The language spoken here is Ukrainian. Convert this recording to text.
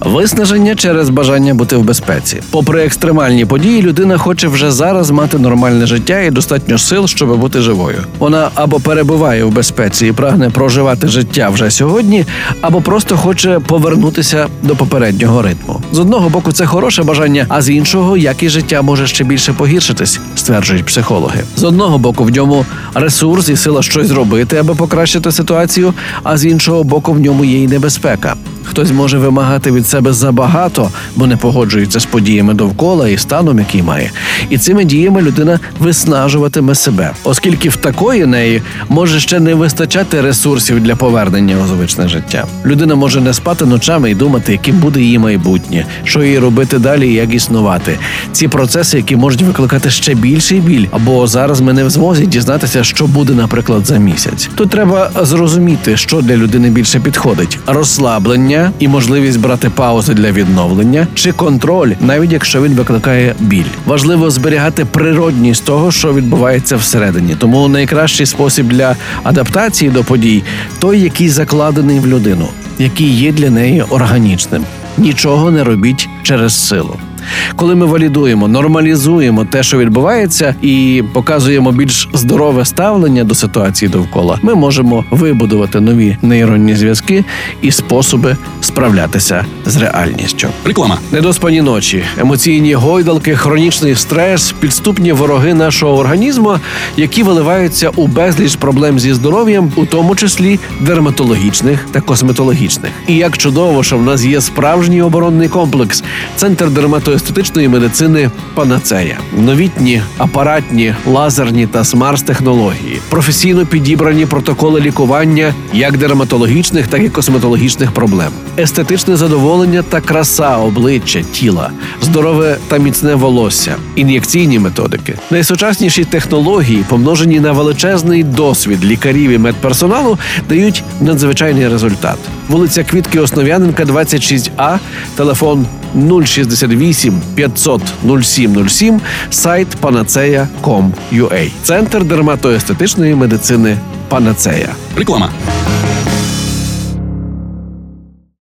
Виснаження через бажання бути в безпеці. Попри екстремальні події, людина хоче вже зараз мати нормальне життя і достатньо сил, щоб бути живою. Вона або перебуває в безпеці і прагне проживати життя вже сьогодні, або просто хоче повернутися до попереднього ритму. З одного боку, це хороше бажання, а з іншого, якість життя може ще більше погіршитись, стверджують психологи. З одного боку, в ньому ресурс і сила щось зробити, аби покращити ситуацію, а з іншого боку, в ньому є й небезпека. Хтось може вимагати від себе забагато, бо не погоджується з подіями довкола і станом, який має. І цими діями людина виснажуватиме себе, оскільки в такої неї може ще не вистачати ресурсів для повернення у звичне життя. Людина може не спати ночами і думати, яким буде її майбутнє, що їй робити далі і як існувати. Ці процеси, які можуть викликати ще більший біль, або зараз ми не в змозі дізнатися, що буде, наприклад, за місяць. Тут треба зрозуміти, що для людини більше підходить: розслаблення і можливість брати паузи для відновлення, чи контроль, навіть якщо він викликає біль. Важливо зберігати природність того, що відбувається всередині. Тому найкращий спосіб для адаптації до подій той, який закладений в людину, який є для неї органічним. Нічого не робіть через силу. Коли ми валідуємо, нормалізуємо те, що відбувається, і показуємо більш здорове ставлення до ситуації довкола, ми можемо вибудувати нові нейронні зв'язки і способи справлятися з реальністю. Реклама. Недоспані ночі, емоційні гойдалки, хронічний стрес, підступні вороги нашого організму, які виливаються у безліч проблем зі здоров'ям, у тому числі дерматологічних та косметологічних. І як чудово, що в нас є справжній оборонний комплекс, центр дерматоестетичної медицини Панацея, новітні апаратні, лазерні та смарт-технології, професійно підібрані протоколи лікування як дерматологічних, так і косметологічних проблем, естетичне задоволення та краса обличчя, тіла, здорове та міцне волосся, ін'єкційні методики, найсучасніші технології, помножені на величезний досвід лікарів і медперсоналу, дають надзвичайний результат. Вулиця Квітки Основ'яненка, 26А, телефон 068 500 0707, сайт panacea.com.ua. Центр дерматоестетичної медицини Панацея. Реклама.